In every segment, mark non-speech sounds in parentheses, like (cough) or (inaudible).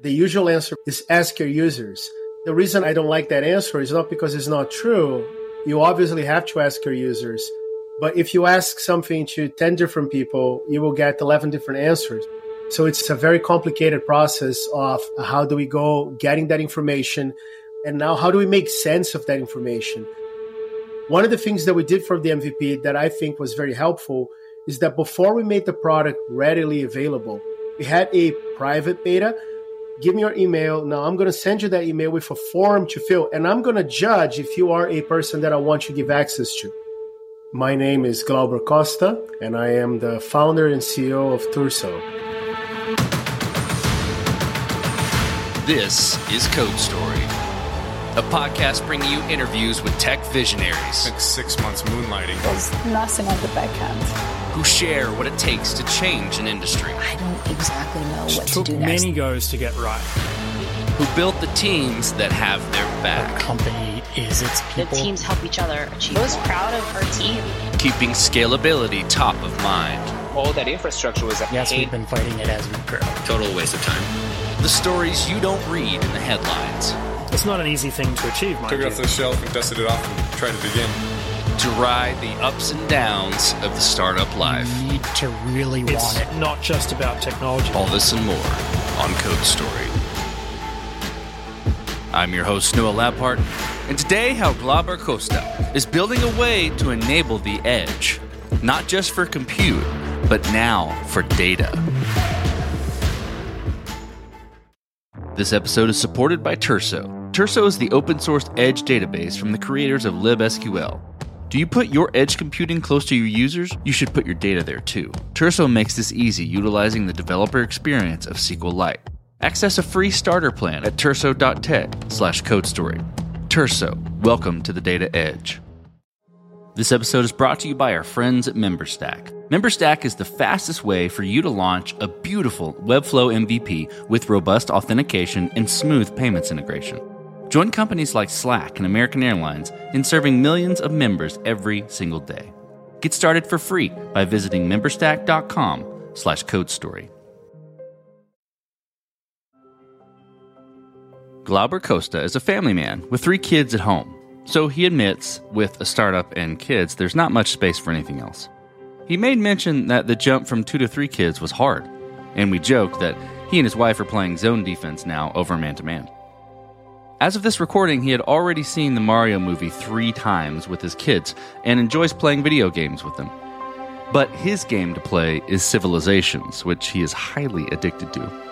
The usual answer is ask your users. The reason I don't like that answer is not because it's not true. You obviously have to ask your users. But if you ask something to 10 different people, you will get 11 different answers. So it's a very complicated process of how do we go getting that information and now how do we make sense of that information? One of the things that we did for the MVP that I think was very helpful is that before we made the product readily available, we had a private beta. Give me your email. Now I'm going to send you that email with a form to fill, and I'm going to judge if you are a person that I want to give access to. My name is Glauber Costa, and I am the founder and CEO of Turso. This is Code Story, a podcast bringing you interviews with tech visionaries. Like six months moonlighting. There's nothing at the back end. Who share what it takes to change an industry. I don't exactly know what took to do next. many goes to get right. Who built the teams that have their back. Company is its people. The teams help each other achieve. I was proud of our team. Keeping scalability top of mind. all that infrastructure was Yes, paid we've been fighting it as we grow. Total waste of time. The stories you don't read in the headlines. It's not an easy thing to achieve, mind Took it off the shelf and dusted it off and tried it again. To ride the ups and downs of the startup life. You need to really It's want it. not just about technology. All this and more on Code Story. I'm your host, Noah Labhart, and today, how Glauber Costa is building a way to enable the edge, not just for compute, but now for data. This episode is supported by Turso. Turso is the open source edge database from the creators of libsql. Do you put your edge computing close to your users? You should put your data there too. Turso makes this easy utilizing the developer experience of SQLite. Access a free starter plan at turso.tech slash codestory. Turso, welcome to the data edge. This episode is brought to you by our friends at MemberStack. MemberStack is the fastest way for you to launch a beautiful Webflow MVP with robust authentication and smooth payments integration. Join companies like Slack and American Airlines in serving millions of members every single day. Get started for free by visiting memberstack.com slash codestory. Glauber Costa is a family man with three kids at home. So he admits, with a startup and kids, there's not much space for anything else. He made mention that the jump from two to three kids was hard, and we joked that he and his wife are playing zone defense now over man to man. As of this recording, he had already seen the Mario movie three times with his kids and enjoys playing video games with them. But his game to play is Civilizations, which he is highly addicted to.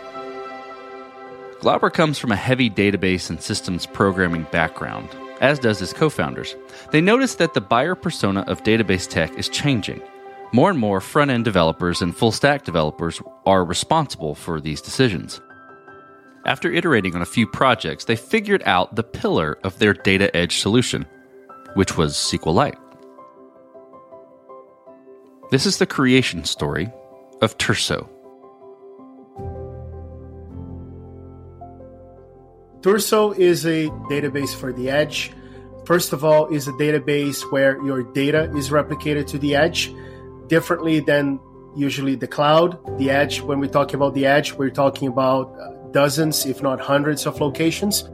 Glauber comes from a heavy database and systems programming background, as does his co founders. They notice that the buyer persona of database tech is changing. More and more front end developers and full stack developers are responsible for these decisions. After iterating on a few projects, they figured out the pillar of their data edge solution, which was SQLite. This is the creation story of Turso. Turso is a database for the edge. First of all, is a database where your data is replicated to the edge differently than usually the cloud. The edge, when we talk about the edge, we're talking about uh, dozens, if not hundreds of locations.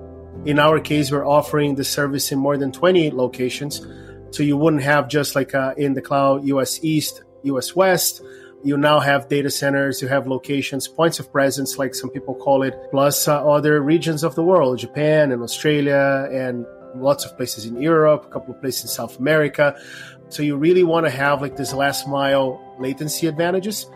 In our case, we're offering the service in more than 20 locations. So you wouldn't have just like uh, in the cloud, US East, US West. You now have data centers, you have locations, points of presence, like some people call it, plus uh, other regions of the world, Japan and Australia, and lots of places in Europe, a couple of places in South America. So you really want to have like this last mile latency advantages.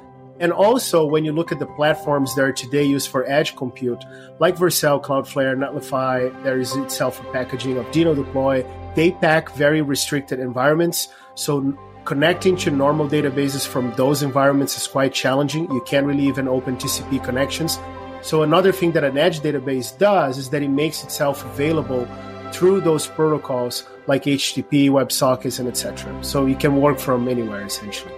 And also, when you look at the platforms that are today used for edge compute, like Vercel, Cloudflare, Netlify, there is itself a packaging of Deno Deploy. They pack very restricted environments. So connecting to normal databases from those environments is quite challenging. You can't really even open TCP connections. So another thing that an edge database does is that it makes itself available through those protocols like HTTP, WebSockets, and etc. So you can work from anywhere essentially.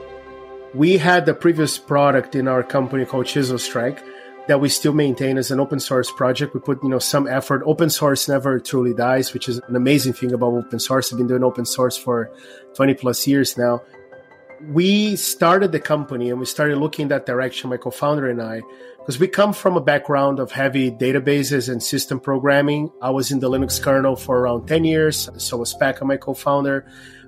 We had the previous product in our company called ChiselStrike that we still maintain as an open source project. We put, you know, some effort. Open source never truly dies, which is an amazing thing about open source. I've been doing open source for 20 plus years now. we started the company and we started looking that direction, my co-founder and I, because we come from a background of heavy databases and system programming. I was in the Linux kernel for around 10 years. So was Pekka, my co-founder.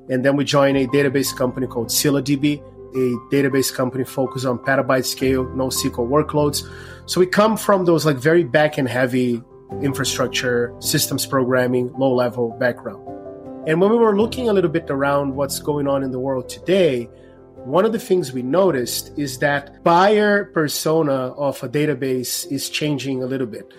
And then we joined a database company called ScyllaDB, a database company focused on petabyte scale, NoSQL workloads. So we come from those like very back end heavy infrastructure, systems programming, low level background. And when we were looking a little bit around what's going on in the world today, one of the things we noticed is that buyer persona of a database is changing a little bit.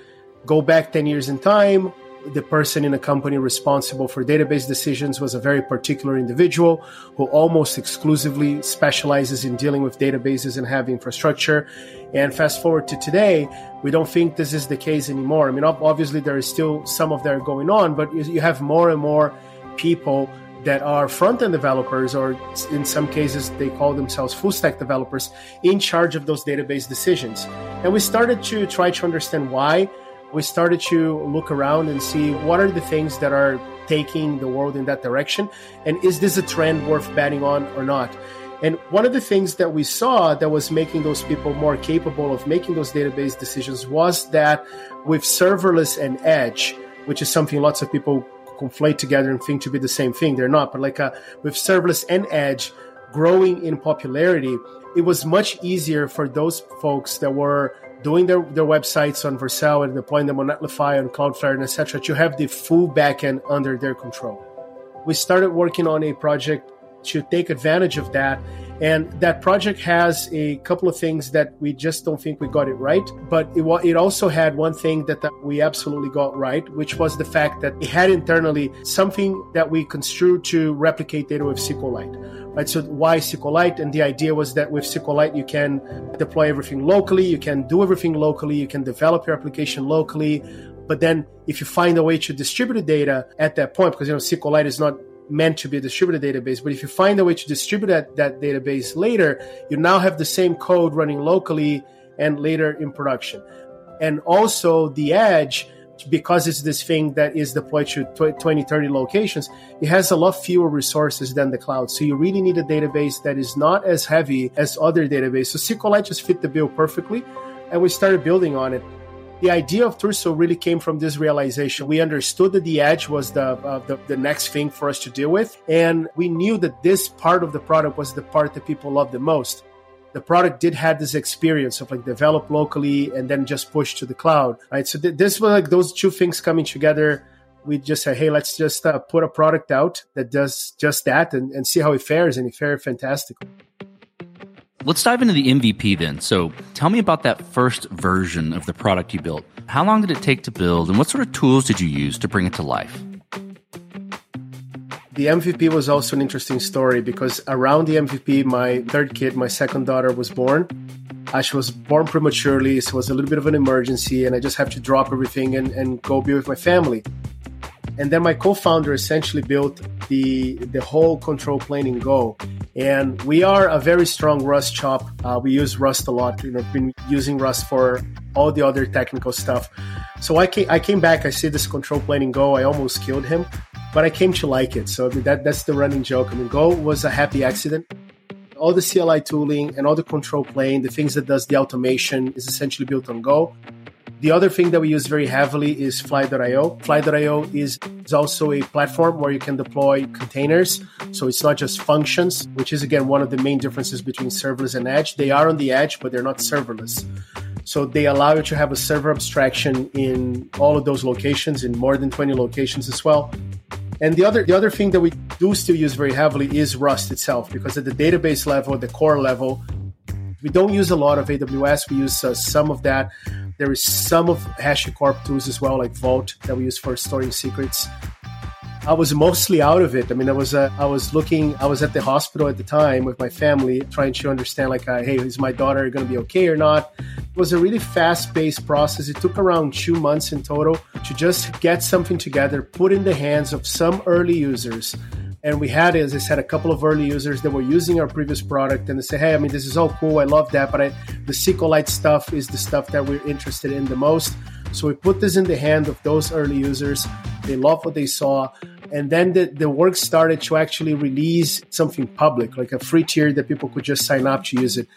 Go back 10 years in time, the person in a company responsible for database decisions was a very particular individual who almost exclusively specializes in dealing with databases and heavy infrastructure. And fast forward to today, we don't think this is the case anymore. I mean, obviously, there is still some of that going on, but you have more and more people that are front end developers, or in some cases, they call themselves full stack developers, in charge of those database decisions. And we started to try to understand why. We started to look around and see what are the things that are taking the world in that direction, and is this a trend worth betting on or not? And one of the things that we saw that was making those people more capable of making those database decisions was that with serverless and edge, which is something lots of people conflate together and think to be the same thing. They're not. But like uh, with serverless and edge growing in popularity, it was much easier for those folks that were doing their, their websites on Vercel and deploying them on Netlify, on Cloudflare, and etc. to have the full backend under their control. We started working on a project to take advantage of that and that project has a couple of things that we just don't think we got it right. But it, it also had one thing that, that we absolutely got right, which was the fact that it had internally something that we construed to replicate data with SQLite. Right? So why SQLite? And the idea was that with SQLite, you can deploy everything locally, you can do everything locally, you can develop your application locally. But then if you find a way to distribute the data at that point, because you know SQLite is not meant to be a distributed database. But if you find a way to distribute that, that database later, you now have the same code running locally and later in production. And also the edge, because it's this thing that is deployed to 20, 30 locations, it has a lot fewer resources than the cloud. So you really need a database that is not as heavy as other databases. So SQLite just fit the bill perfectly. And we started building on it the idea of Turso really came from this realization. We understood that the edge was the, uh, the, the next thing for us to deal with, and we knew that this part of the product was the part that people loved the most. The product did have this experience of like develop locally and then just push to the cloud, right? So th- this was like those two things coming together. We just said, hey, let's just uh, put a product out that does just that and, and see how it fares, and it fared fantastically. Let's dive into the MVP then. So, tell me about that first version of the product you built. How long did it take to build, and what sort of tools did you use to bring it to life? The MVP was also an interesting story because around the MVP, my third kid, my second daughter, was born. Uh, she was born prematurely, so it was a little bit of an emergency, and I just have to drop everything and, and go be with my family. And then my co-founder essentially built the the whole control plane in Go. And we are a very strong Rust shop. Uh, we use Rust a lot. You know, been using Rust for all the other technical stuff. So I came, I came back. I see this control plane in Go. I almost killed him, but I came to like it. So that that's the running joke. I mean, Go was a happy accident. All the CLI tooling and all the control plane, the things that does the automation, is essentially built on Go. The other thing that we use very heavily is Fly.io. Fly.io is, is also a platform where you can deploy containers. So it's not just functions, which is again one of the main differences between serverless and edge. They are on the edge, but they're not serverless. So they allow you to have a server abstraction in all of those locations, in more than 20 locations as well. And the other the other thing that we do still use very heavily is Rust itself, because at the database level, the core level, we don't use a lot of AWS. We use uh, some of that. There is some of HashiCorp tools as well, like Vault, that we use for storing secrets. I was mostly out of it. I mean, I was uh, I was looking. I was at the hospital at the time with my family, trying to understand, like, uh, hey, is my daughter going to be okay or not? It was a really fast-paced process. It took around two months in total to just get something together, put in the hands of some early users and we had, as I said, a couple of early users that were using our previous product and they say, hey, I mean, this is all cool. I love that. But I, the SQLite stuff is the stuff that we're interested in the most. So we put this in the hand of those early users. They love what they saw. And then the, the work started to actually release something public, like a free tier that people could just sign up to use it.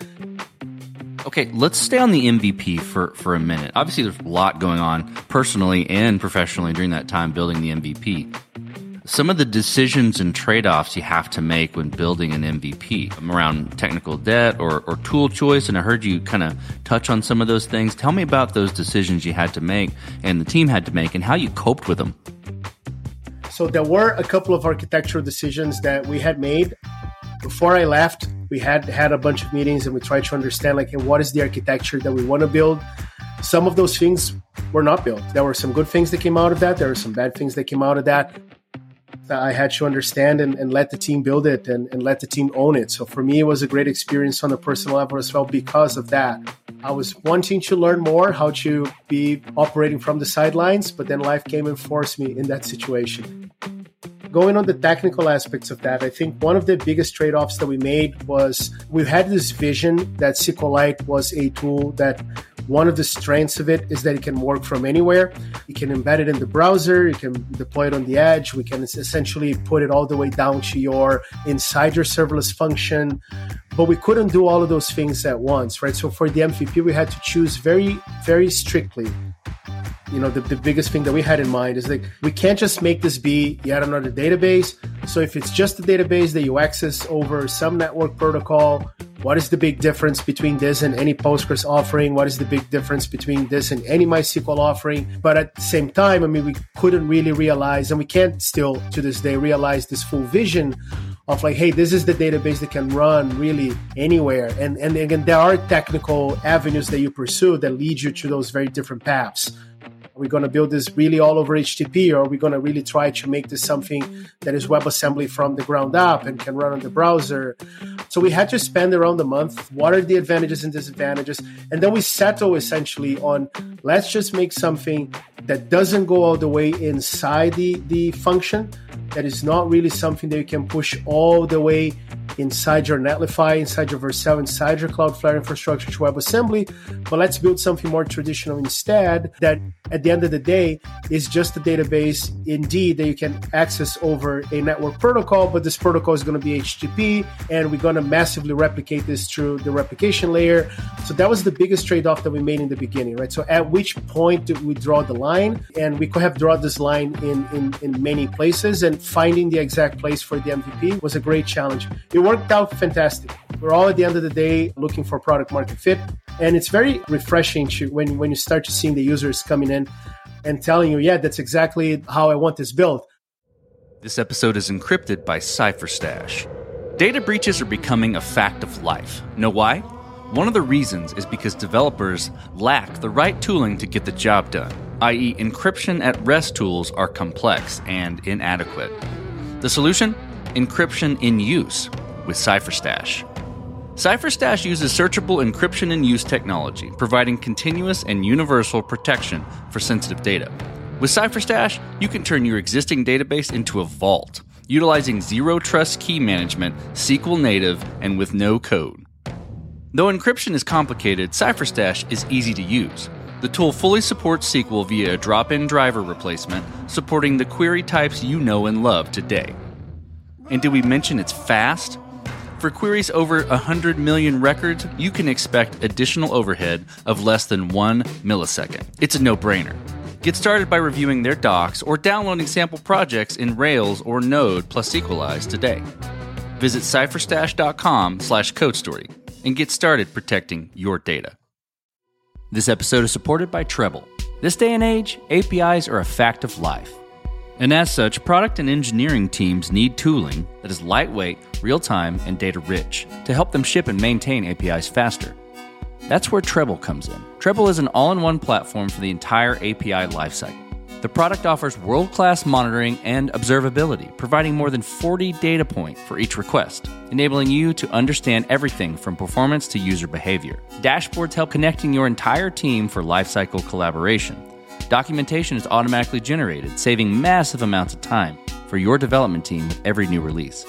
Okay, let's stay on the MVP for, for a minute. Obviously, there's a lot going on personally and professionally during that time building the MVP. Some of the decisions and trade offs you have to make when building an MVP around technical debt or, or tool choice. And I heard you kind of touch on some of those things. Tell me about those decisions you had to make and the team had to make and how you coped with them. So there were a couple of architectural decisions that we had made before I left. We had had a bunch of meetings and we tried to understand like, hey, what is the architecture that we want to build. Some of those things were not built. There were some good things that came out of that. There were some bad things that came out of that. I had to understand and, and let the team build it and, and let the team own it. So for me, it was a great experience on a personal level as well because of that. I was wanting to learn more how to be operating from the sidelines, but then life came and forced me in that situation. Going on the technical aspects of that, I think one of the biggest trade offs that we made was we had this vision that SQLite was a tool that one of the strengths of it is that it can work from anywhere. You can embed it in the browser, you can deploy it on the edge, we can essentially put it all the way down to your inside your serverless function. But we couldn't do all of those things at once, right? So for the MVP, we had to choose very, very strictly you know the, the biggest thing that we had in mind is like we can't just make this be yet another database so if it's just a database that you access over some network protocol what is the big difference between this and any postgres offering what is the big difference between this and any mysql offering but at the same time i mean we couldn't really realize and we can't still to this day realize this full vision of like, hey, this is the database that can run really anywhere. And and again, there are technical avenues that you pursue that lead you to those very different paths. Are going to build this really all over HTTP, or we're going to really try to make this something that is WebAssembly from the ground up and can run on the browser? So we had to spend around a month. What are the advantages and disadvantages? And then we settle essentially on let's just make something that doesn't go all the way inside the, the function, that is not really something that you can push all the way inside your Netlify, inside your Vercel, inside your Cloudflare infrastructure to WebAssembly, but let's build something more traditional instead that at the end of the day is just a database indeed that you can access over a network protocol, but this protocol is going to be HTTP and we're going to massively replicate this through the replication layer. So that was the biggest trade-off that we made in the beginning, right? So at which point did we draw the line? And we could have drawn this line in, in, in many places and finding the exact place for the MVP was a great challenge. It worked out fantastic. We're all at the end of the day looking for product market fit. And it's very refreshing to, when, when you start to seeing the users coming in and telling you, yeah, that's exactly how I want this built. This episode is encrypted by CipherStash. Data breaches are becoming a fact of life. Know why? One of the reasons is because developers lack the right tooling to get the job done, i.e., encryption at rest tools are complex and inadequate. The solution? Encryption in use with CipherStash. CipherStash uses searchable encryption and use technology, providing continuous and universal protection for sensitive data. With CipherStash, you can turn your existing database into a vault, utilizing zero trust key management, SQL native, and with no code. Though encryption is complicated, CipherStash is easy to use. The tool fully supports SQL via a drop in driver replacement, supporting the query types you know and love today. And did we mention it's fast? For queries over 100 million records, you can expect additional overhead of less than one millisecond. It's a no brainer. Get started by reviewing their docs or downloading sample projects in Rails or Node plus Sequelize today. Visit cipherstash.com slash codestory and get started protecting your data. This episode is supported by Treblle. This day and age, APIs are a fact of life. And as such, product and engineering teams need tooling that is lightweight, real time, and data rich to help them ship and maintain APIs faster. That's where Treblle comes in. Treblle is an all in one platform for the entire API lifecycle. The product offers world class monitoring and observability, providing more than 40 data points for each request, enabling you to understand everything from performance to user behavior. Dashboards help connecting your entire team for lifecycle collaboration. Documentation is automatically generated, saving massive amounts of time for your development team with every new release.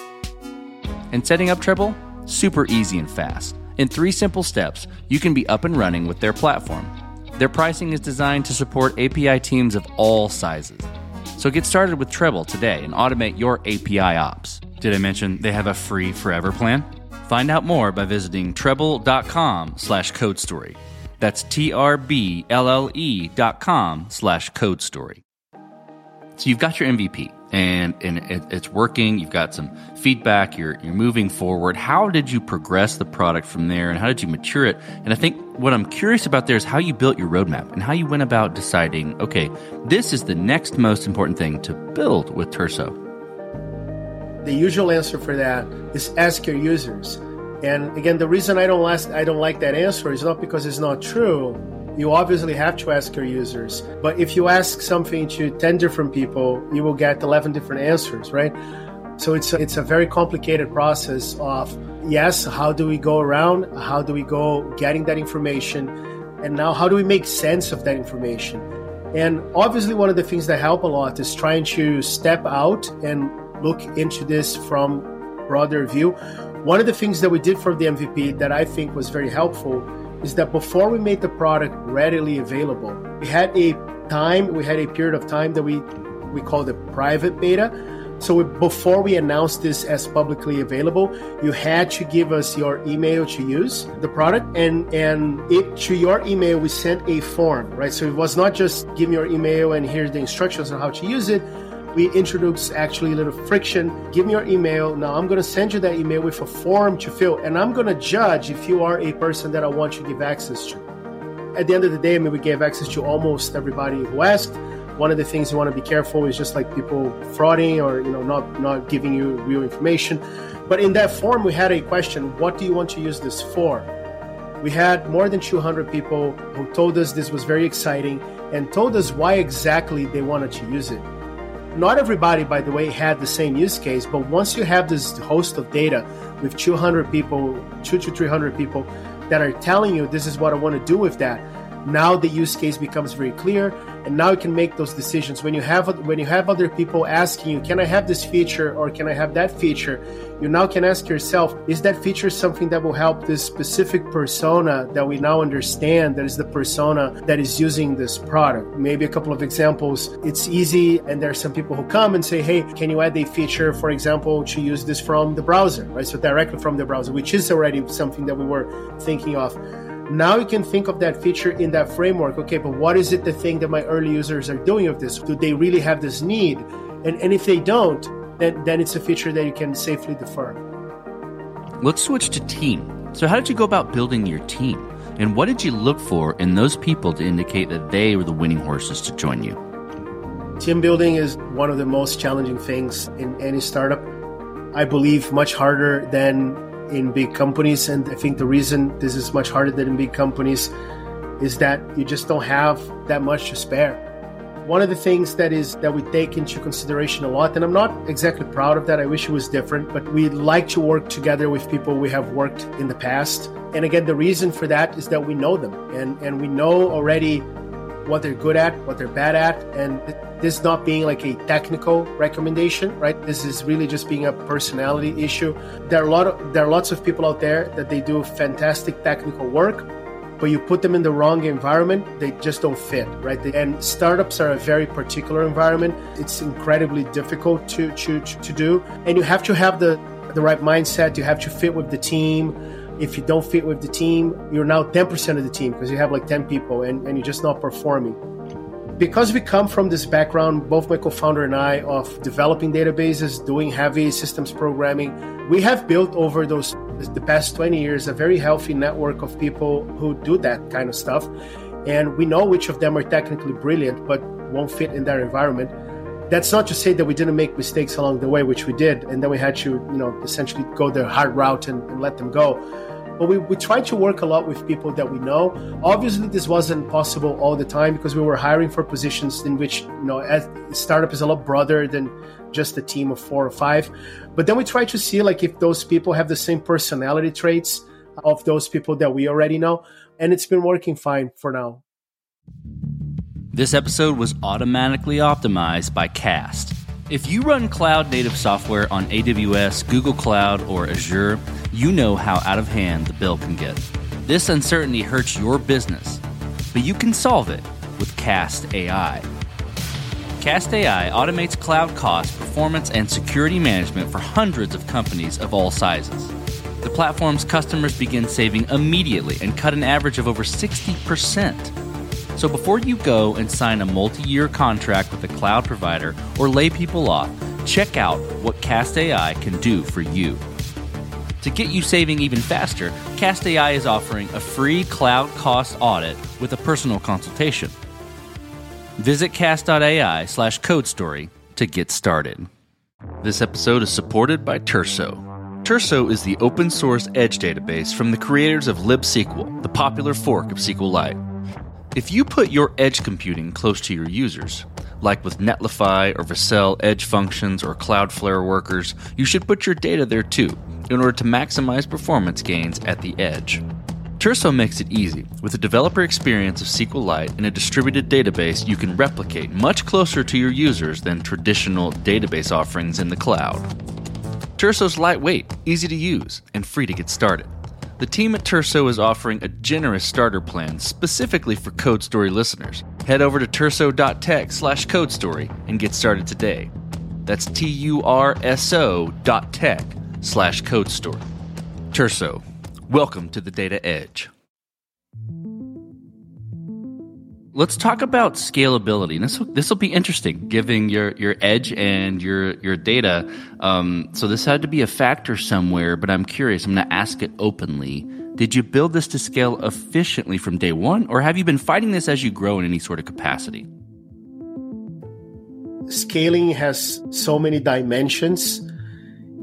And setting up Treblle? Super easy and fast. In three simple steps, you can be up and running with their platform. Their pricing is designed to support API teams of all sizes. So get started with Treblle today and automate your API ops. Did I mention they have a free forever plan? Find out more by visiting treblle.com slash code story. That's T-R-B-L-L-E dot com slash code story. So you've got your MVP and, and it, it's working. You've got some feedback. You're, you're moving forward. How did you progress the product from there and how did you mature it? And I think what I'm curious about there is how you built your roadmap and how you went about deciding, okay, this is the next most important thing to build with Turso. The usual answer for that is ask your users. And again, the reason I don't ask, I don't like that answer is not because it's not true. You obviously have to ask your users. But if you ask something to 10 different people, you will get 11 different answers, right? So it's a, it's a very complicated process of yes, how do we go around? How do we go getting that information? And now how do we make sense of that information? And obviously one of the things that help a lot is trying to step out and look into this from broader view. One of the things that we did for the MVP that I think was very helpful is that before we made the product readily available, we had a time, we had a period of time that we we called it private beta. So we, before we announced this as publicly available, you had to give us your email to use the product, and and it to your email we sent a form, right? So it was not just give me your email and here's the instructions on how to use it we introduce actually a little friction. Give me your email. Now I'm going to send you that email with a form to fill, and I'm going to judge if you are a person that I want to give access to. At the end of the day, I mean, we gave access to almost everybody who asked. One of the things you want to be careful is just like people frauding or you know not not giving you real information. But in that form, we had a question: What do you want to use this for? We had more than 200 people who told us this was very exciting and told us why exactly they wanted to use it. Not everybody, by the way, had the same use case, but once you have this host of data with 200 people, two to 300 people that are telling you this is what I want to do with that, now the use case becomes very clear and now you can make those decisions. When you have when you have other people asking you can i have this feature or can i have that feature? you now can ask yourself is that feature something that will help this specific persona that we now understand that is the persona that is using this product? Maybe a couple of examples. It's easy and there are some people who come and say hey can you add a feature for example to use this from the browser? Right? So directly from the browser which is already something that we were thinking of now you can think of that feature in that framework. Okay, but what is it the thing that my early users are doing of this? Do they really have this need? And, and if they don't, then, then it's a feature that you can safely defer. Let's switch to team. So, how did you go about building your team? And what did you look for in those people to indicate that they were the winning horses to join you? Team building is one of the most challenging things in any startup. I believe much harder than in big companies. And I think the reason this is much harder than in big companies is that you just don't have that much to spare. One of the things that is that we take into consideration a lot, and I'm not exactly proud of that. I wish it was different, but we like to work together with people we have worked in the past. And again, the reason for that is that we know them and, and we know already what they're good at, what they're bad at, and this not being like a technical recommendation, right? This is really just being a personality issue. There are a lot of there are lots of people out there that they do fantastic technical work, but you put them in the wrong environment, they just don't fit, right? And startups are a very particular environment. It's incredibly difficult to to to do, and you have to have the the right mindset. You have to fit with the team. If you don't fit with the team, you're now 10% of the team because you have like 10 people and, and you're just not performing because we come from this background, both my co-founder and I, of developing databases, doing heavy systems programming, we have built over those the past 20 years a very healthy network of people who do that kind of stuff. And we know which of them are technically brilliant but won't fit in their environment. That's not to say that we didn't make mistakes along the way, which we did, and then we had to, you know, essentially go the hard route and, and let them go but we, we tried to work a lot with people that we know. Obviously, this wasn't possible all the time because we were hiring for positions in which, you know, as startup is a lot broader than just a team of four or five. But then we try to see like if those people have the same personality traits of those people that we already know. And it's been working fine for now. This episode was automatically optimized by Cast. If you run cloud native software on AWS, Google Cloud, or Azure, you know how out of hand the bill can get. This uncertainty hurts your business, but you can solve it with Cast AI. Cast AI automates cloud cost, performance, and security management for hundreds of companies of all sizes. The platform's customers begin saving immediately and cut an average of over 60%. So before you go and sign a multi year contract with a cloud provider or lay people off, check out what Cast AI can do for you. To get you saving even faster, Cast AI is offering a free cloud cost audit with a personal consultation. Visit cast.ai slash code story to get started. This episode is supported by Turso. Turso is the open source edge database from the creators of libSQL, the popular fork of SQLite. If you put your edge computing close to your users, like with Netlify or Vercel edge functions or Cloudflare workers, you should put your data there too in order to maximize performance gains at the edge. Turso makes it easy. With a developer experience of SQLite and a distributed database you can replicate much closer to your users than traditional database offerings in the cloud. Turso's lightweight, easy to use, and free to get started. The team at Turso is offering a generous starter plan specifically for Code Story listeners. Head over to turso.tech slash code story and get started today. That's T U R S O dot tech slash code story. Turso, welcome to the Data Edge. Let's talk about scalability. This this will be interesting, giving your, your edge and your your data. Um, so this had to be a factor somewhere. But I'm curious. I'm going to ask it openly. Did you build this to scale efficiently from day one, or have you been fighting this as you grow in any sort of capacity? Scaling has so many dimensions.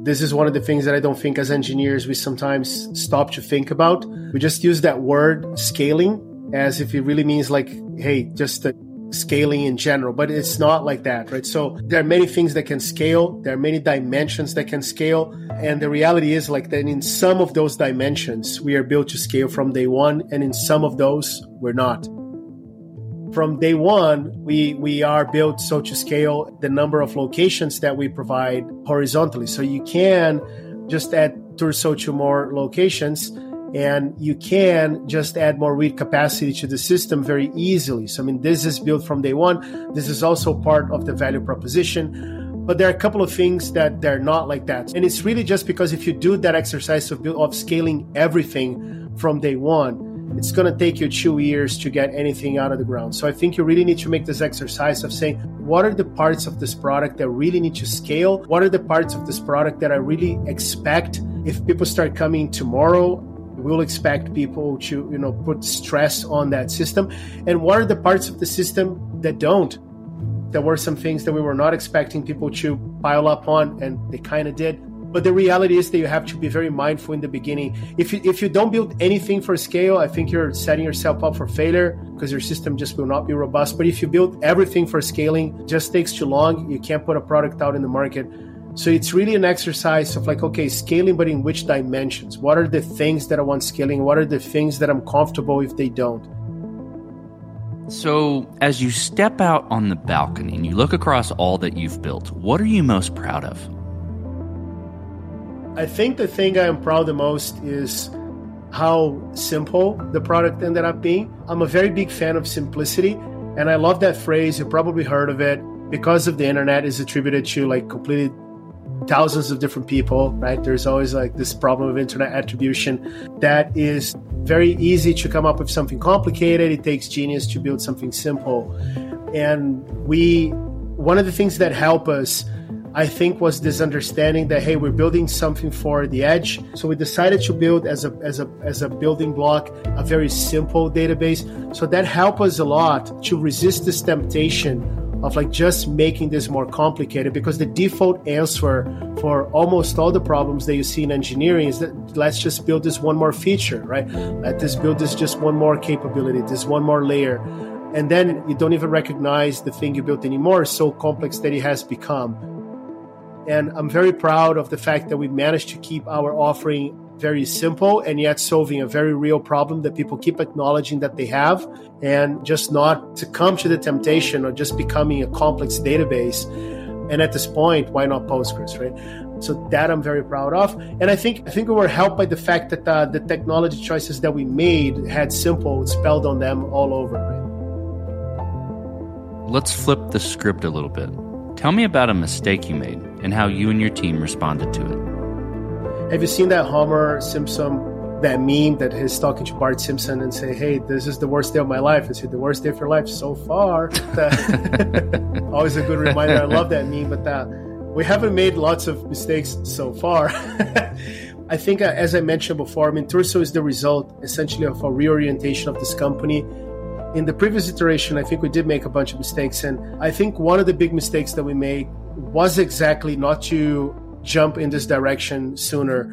This is one of the things that I don't think as engineers we sometimes stop to think about. We just use that word scaling as if it really means like, hey, just scaling in general, but it's not like that, right? So there are many things that can scale. There are many dimensions that can scale. And the reality is like that in some of those dimensions, we are built to scale from day one. And in some of those, we're not. From day one, we, we are built so to scale the number of locations that we provide horizontally. So you can just add Turso to more locations and you can just add more read capacity to the system very easily. So, I mean, this is built from day one. This is also part of the value proposition. But there are a couple of things that they're not like that. And it's really just because if you do that exercise of, of scaling everything from day one, it's going to take you two years to get anything out of the ground. So I think you really need to make this exercise of saying, what are the parts of this product that really need to scale? What are the parts of this product that I really expect if people start coming tomorrow we'll expect people to you know put stress on that system. And what are the parts of the system that don't? There were some things that we were not expecting people to pile up on and they kind of did. But the reality is that you have to be very mindful in the beginning. If you, if you don't build anything for scale i think you're setting yourself up for failure because your system just will not be robust. But if you build everything for scaling just takes too long you can't put a product out in the market so it's really an exercise of like, okay, scaling, but in which dimensions? What are the things that I want scaling? What are the things that I'm comfortable if they don't? So, as you step out on the balcony and you look across all that you've built, what are you most proud of? I think the thing I am proud the most is how simple the product ended up being. I'm a very big fan of simplicity, and I love that phrase. You probably heard of it because of the internet is attributed to like completely thousands of different people, right? There's always like this problem of internet attribution that is very easy to come up with something complicated. It takes genius to build something simple. And we, one of the things that help us, I think, was this understanding that hey, we're building something for the edge. So we decided to build as a as a as a building block a very simple database. So that helped us a lot to resist this temptation of like just making this more complicated because the default answer for almost all the problems that you see in engineering is that let's just build this one more feature, right? Let us build this just one more capability, this one more layer. And then you don't even recognize the thing you built anymore, so complex that it has become. And I'm very proud of the fact that we managed to keep our offering very simple and yet solving a very real problem that people keep acknowledging that they have and just not succumb to the temptation of just becoming a complex database. And at this point, why not Postgres, right? So that I'm very proud of, and I think I think we were helped by the fact that uh, the technology choices that we made had simple spelled on them all over. Let's flip the script a little bit. Tell me about a mistake you made and how you and your team responded to it. Have you seen that Homer Simpson, that meme that he's talking to Bart Simpson and say, "Hey, this is the worst day of my life." And say, "The worst day of your life so far." (laughs) Always a good reminder. I love that meme, but that we haven't made lots of mistakes so far. (laughs) I think, uh, as I mentioned before, I mean, Turso is the result essentially of a reorientation of this company. In the previous iteration, I think we did make a bunch of mistakes. And I think one of the big mistakes that we made was exactly not to jump in this direction sooner.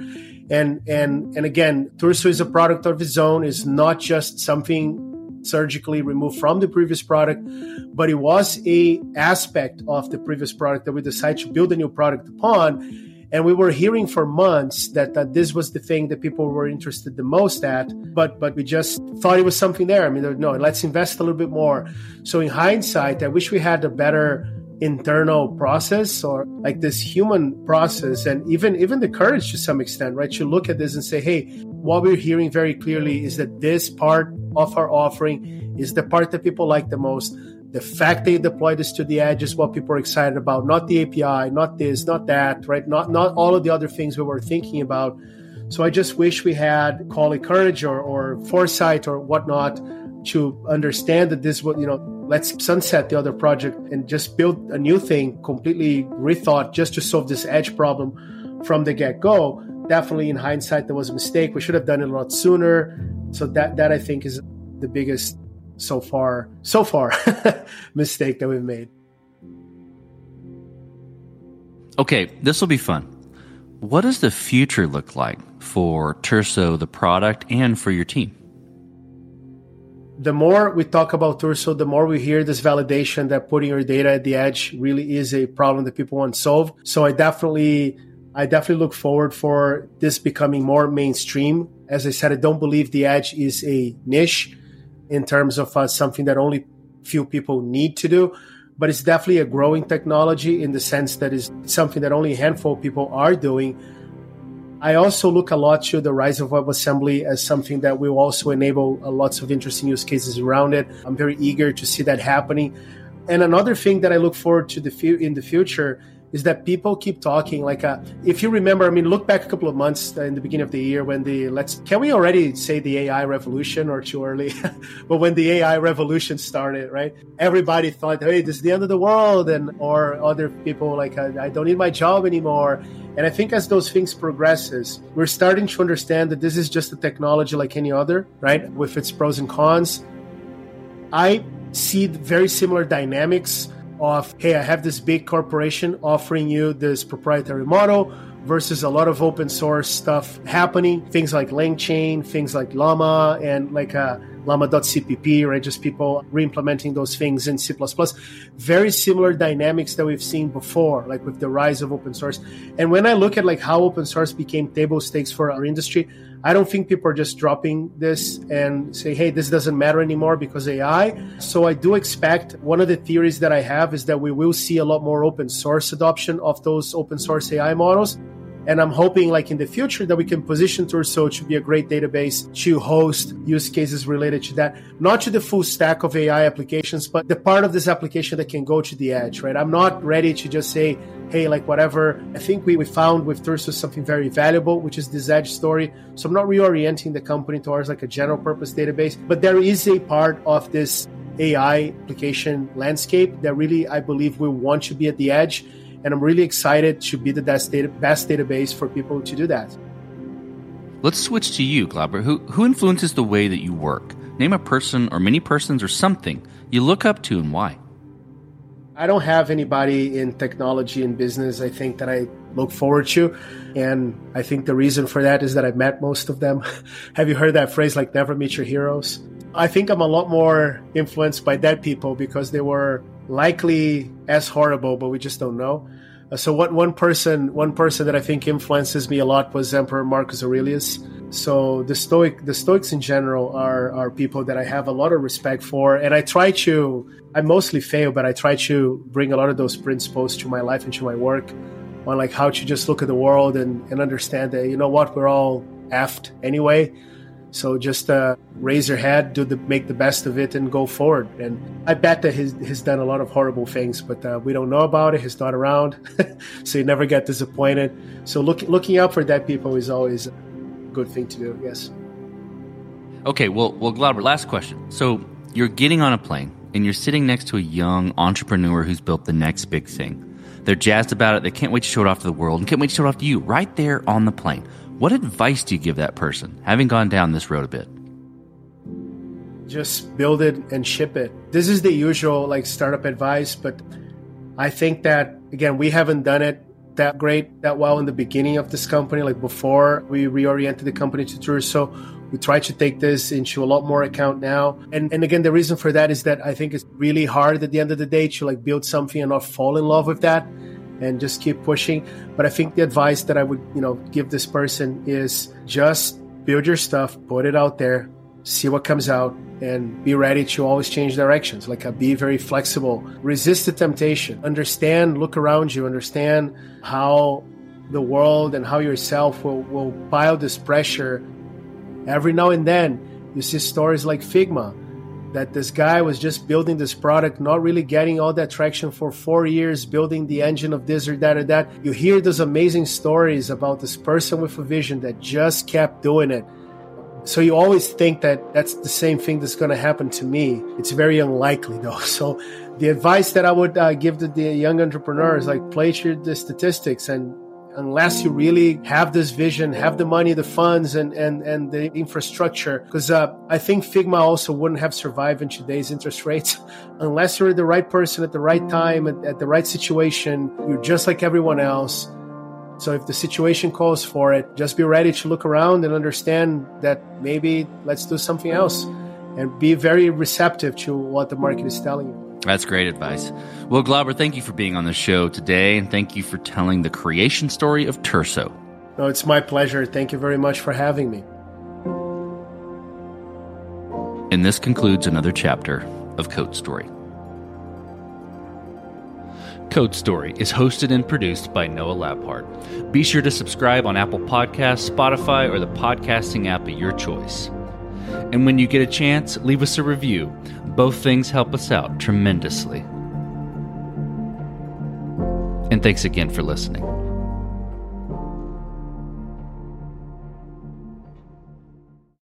And, and, and again, Turso is a product of its own, is not just something surgically removed from the previous product, but it was a aspect of the previous product that we decided to build a new product upon. And we were hearing for months that, that this was the thing that people were interested the most at but but we just thought it was something there. I mean no let's invest a little bit more. So in hindsight i wish we had a better internal process or like this human process and even even the courage to some extent right to look at this and say hey what we're hearing very clearly is that this part of our offering is the part that people like the most the fact they deploy this to the edge is what people are excited about, not the API, not this, not that, right? Not not all of the other things we were thinking about. So I just wish we had call it courage or, or foresight or whatnot to understand that this was, you know, let's sunset the other project and just build a new thing completely rethought just to solve this edge problem from the get-go. Definitely in hindsight, there was a mistake. We should have done it a lot sooner. So that that I think is the biggest so far so far (laughs) mistake that we've made. Okay, this will be fun. What does the future look like for Turso, the product, and for your team? The more we talk about Turso, the more we hear this validation that putting your data at the edge really is a problem that people want solved. So I definitely I definitely look forward for this becoming more mainstream. As I said, I don't believe the edge is a niche in terms of uh, something that only few people need to do but it's definitely a growing technology in the sense that is something that only a handful of people are doing i also look a lot to the rise of webassembly as something that will also enable uh, lots of interesting use cases around it. I'm very eager to see that happening. And another thing that i look forward to the in the future is that people keep talking like uh, if you remember i mean look back a couple of months in the beginning of the year when the let's can we already say the ai revolution or too early? (laughs) But when the ai revolution started right? Everybody thought hey this is the end of the world and or other people like i, I don't need my job anymore. And i think as those things progresses we're starting to understand that this is just a technology like any other right? With its pros and cons. I see very similar dynamics of hey i have this big corporation offering you this proprietary model versus a lot of open source stuff happening things like langchain things like llama and like uh, llama.cpp right? Just people re-implementing those things in c++ very similar dynamics that we've seen before like with the rise of open source. And when i look at like how open source became table stakes for our industry I don't think people are just dropping this and say, hey, this doesn't matter anymore because AI. So I do expect one of the theories that I have is that we will see a lot more open source adoption of those open source AI models. And I'm hoping, like in the future, that we can position Turso to be a great database to host use cases related to that, not to the full stack of AI applications, but the part of this application that can go to the edge, right? I'm not ready to just say, hey, like whatever. I think we, we found with Turso something very valuable, which is this edge story. So I'm not reorienting the company towards like a general purpose database, but there is a part of this AI application landscape that really I believe will want to be at the edge and I'm really excited to be the best, data, best database for people to do that. Let's switch to you, Glauber. Who, who influences the way that you work? Name a person or many persons or something you look up to and why. I don't have anybody in technology and business I think that I look forward to. And I think the reason for that is that I've met most of them. (laughs) have you heard that phrase like never meet your heroes? I think I'm a lot more influenced by dead people because they were likely as horrible, but we just don't know. So what one person one person that I think influences me a lot was Emperor Marcus Aurelius. So the Stoic the Stoics in general are are people that I have a lot of respect for, and I try to I mostly fail, but I try to bring a lot of those principles to my life and to my work on like how to just look at the world and, and understand that you know what we're all effed anyway So just uh, raise your head, do the make the best of it, and go forward. And I bet that he's, he's done a lot of horrible things, but uh, we don't know about it. He's not around, (laughs) so you never get disappointed. So look, looking out for dead people is always a good thing to do. Yes. Okay, well, well, Glauber, last question. So you're getting on a plane and you're sitting next to a young entrepreneur who's built the next big thing. They're jazzed about it. They can't wait to show it off to the world and can't wait to show it off to you right there on the plane. What advice do you give that person, having gone down this road a bit? Just build it and ship it. This is the usual like startup advice, but I think that again, we haven't done it that great, that well in the beginning of this company, like before we reoriented the company to Turso. So we try to take this into a lot more account now. And and again, the reason for that is that I think it's really hard at the end of the day to like build something and not fall in love with that and just keep pushing. But I think the advice that I would, you know, give this person is just build your stuff, put it out there, see what comes out, and be ready to always change directions. Like uh, be very flexible, resist the temptation, understand, look around you, understand how the world and how yourself will, will pile this pressure. Every now and then, you see stories like Figma that this guy was just building this product, not really getting all that traction for four years, building the engine of this or that or that. You hear those amazing stories about this person with a vision that just kept doing it. So you always think that that's the same thing that's going to happen to me. It's very unlikely though. (laughs) So the advice that I would uh, give to the young entrepreneurs, like play to the statistics and unless you really have this vision, have the money, the funds, and and and the infrastructure. Because uh, I think Figma also wouldn't have survived in today's interest rates (laughs) unless you're the right person at the right time at, at the right situation. You're just like everyone else. So if the situation calls for it, just be ready to look around and understand that maybe let's do something else and be very receptive to what the market is telling you. That's great advice. Well, Glauber, thank you for being on the show today, and thank you for telling the creation story of Turso. No, it's my pleasure. Thank you very much for having me. And this concludes another chapter of Code Story. Code Story is hosted and produced by Noah Labhart. Be sure to subscribe on Apple Podcasts, Spotify, or the podcasting app of your choice. And when you get a chance, leave us a review. Both things help us out tremendously. And thanks again for listening.